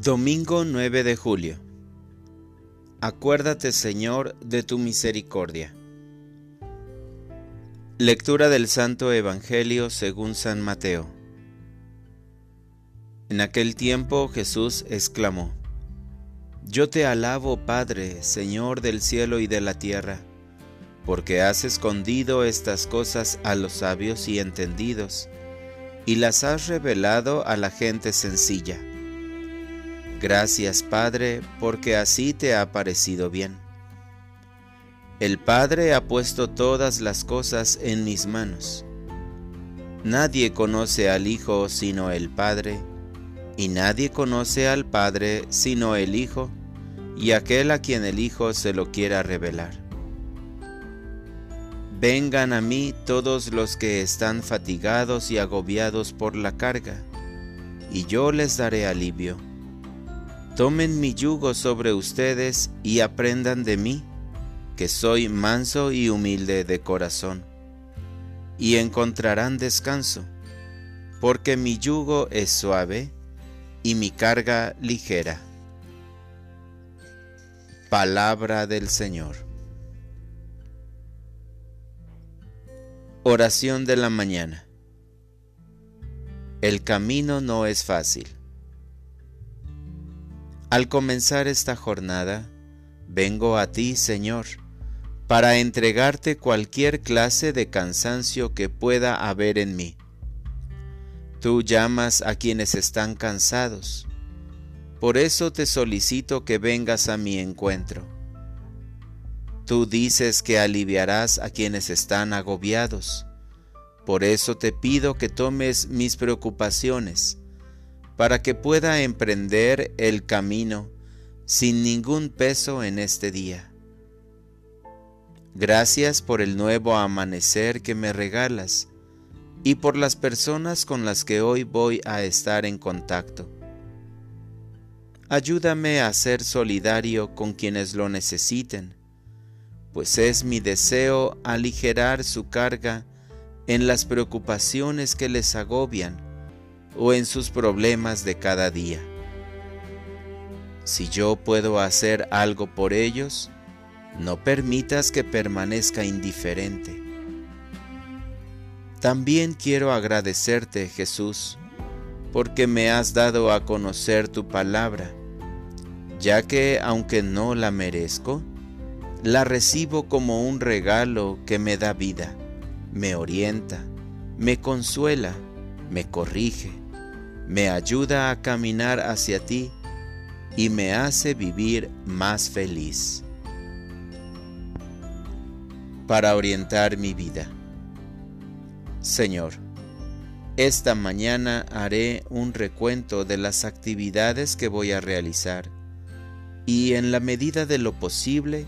Domingo 9 de julio. Acuérdate, Señor, de tu misericordia. Lectura del Santo Evangelio según San Mateo. En aquel tiempo Jesús exclamó, Yo te alabo, Padre, Señor del cielo y de la tierra, porque has escondido estas cosas a los sabios y entendidos, y las has revelado a la gente sencilla. Gracias Padre, porque así te ha parecido bien. El Padre ha puesto todas las cosas en mis manos. Nadie conoce al Hijo sino el Padre, y nadie conoce al Padre sino el Hijo, y aquel a quien el Hijo se lo quiera revelar. Vengan a mí todos los que están fatigados y agobiados por la carga, y yo les daré alivio. Tomen mi yugo sobre ustedes y aprendan de mí, que soy manso y humilde de corazón, y encontrarán descanso, porque mi yugo es suave y mi carga ligera. Palabra del Señor. Oración de la mañana. El camino no es fácil al comenzar esta jornada, vengo a ti, Señor, para entregarte cualquier clase de cansancio que pueda haber en mí. Tú llamas a quienes están cansados. Por eso te solicito que vengas a mi encuentro. Tú dices que aliviarás a quienes están agobiados. Por eso te pido que tomes mis preocupaciones para que pueda emprender el camino sin ningún peso en este día. Gracias por el nuevo amanecer que me regalas y por las personas con las que hoy voy a estar en contacto. Ayúdame a ser solidario con quienes lo necesiten, pues es mi deseo aligerar su carga en las preocupaciones que les agobian o en sus problemas de cada día. Si yo puedo hacer algo por ellos, no permitas que permanezca indiferente. También quiero agradecerte, Jesús, porque me has dado a conocer tu palabra, ya que, aunque no la merezco, la recibo como un regalo que me da vida, me orienta, me consuela, me corrige, me ayuda a caminar hacia ti y me hace vivir más feliz. Para orientar mi vida. Señor, esta mañana haré un recuento de las actividades que voy a realizar y en la medida de lo posible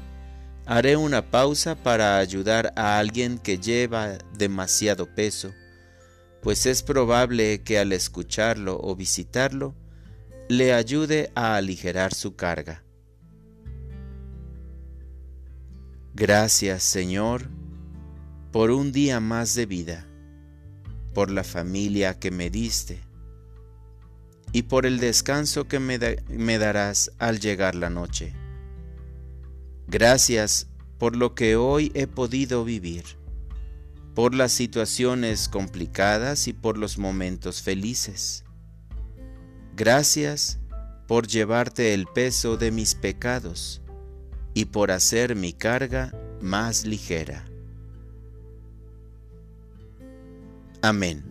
haré una pausa para ayudar a alguien que lleva demasiado peso pues es probable que al escucharlo o visitarlo le ayude a aligerar su carga. Gracias Señor por un día más de vida, por la familia que me diste y por el descanso que me, me darás al llegar la noche. Gracias por lo que hoy he podido vivir por las situaciones complicadas y por los momentos felices. Gracias por llevarte el peso de mis pecados y por hacer mi carga más ligera. Amén.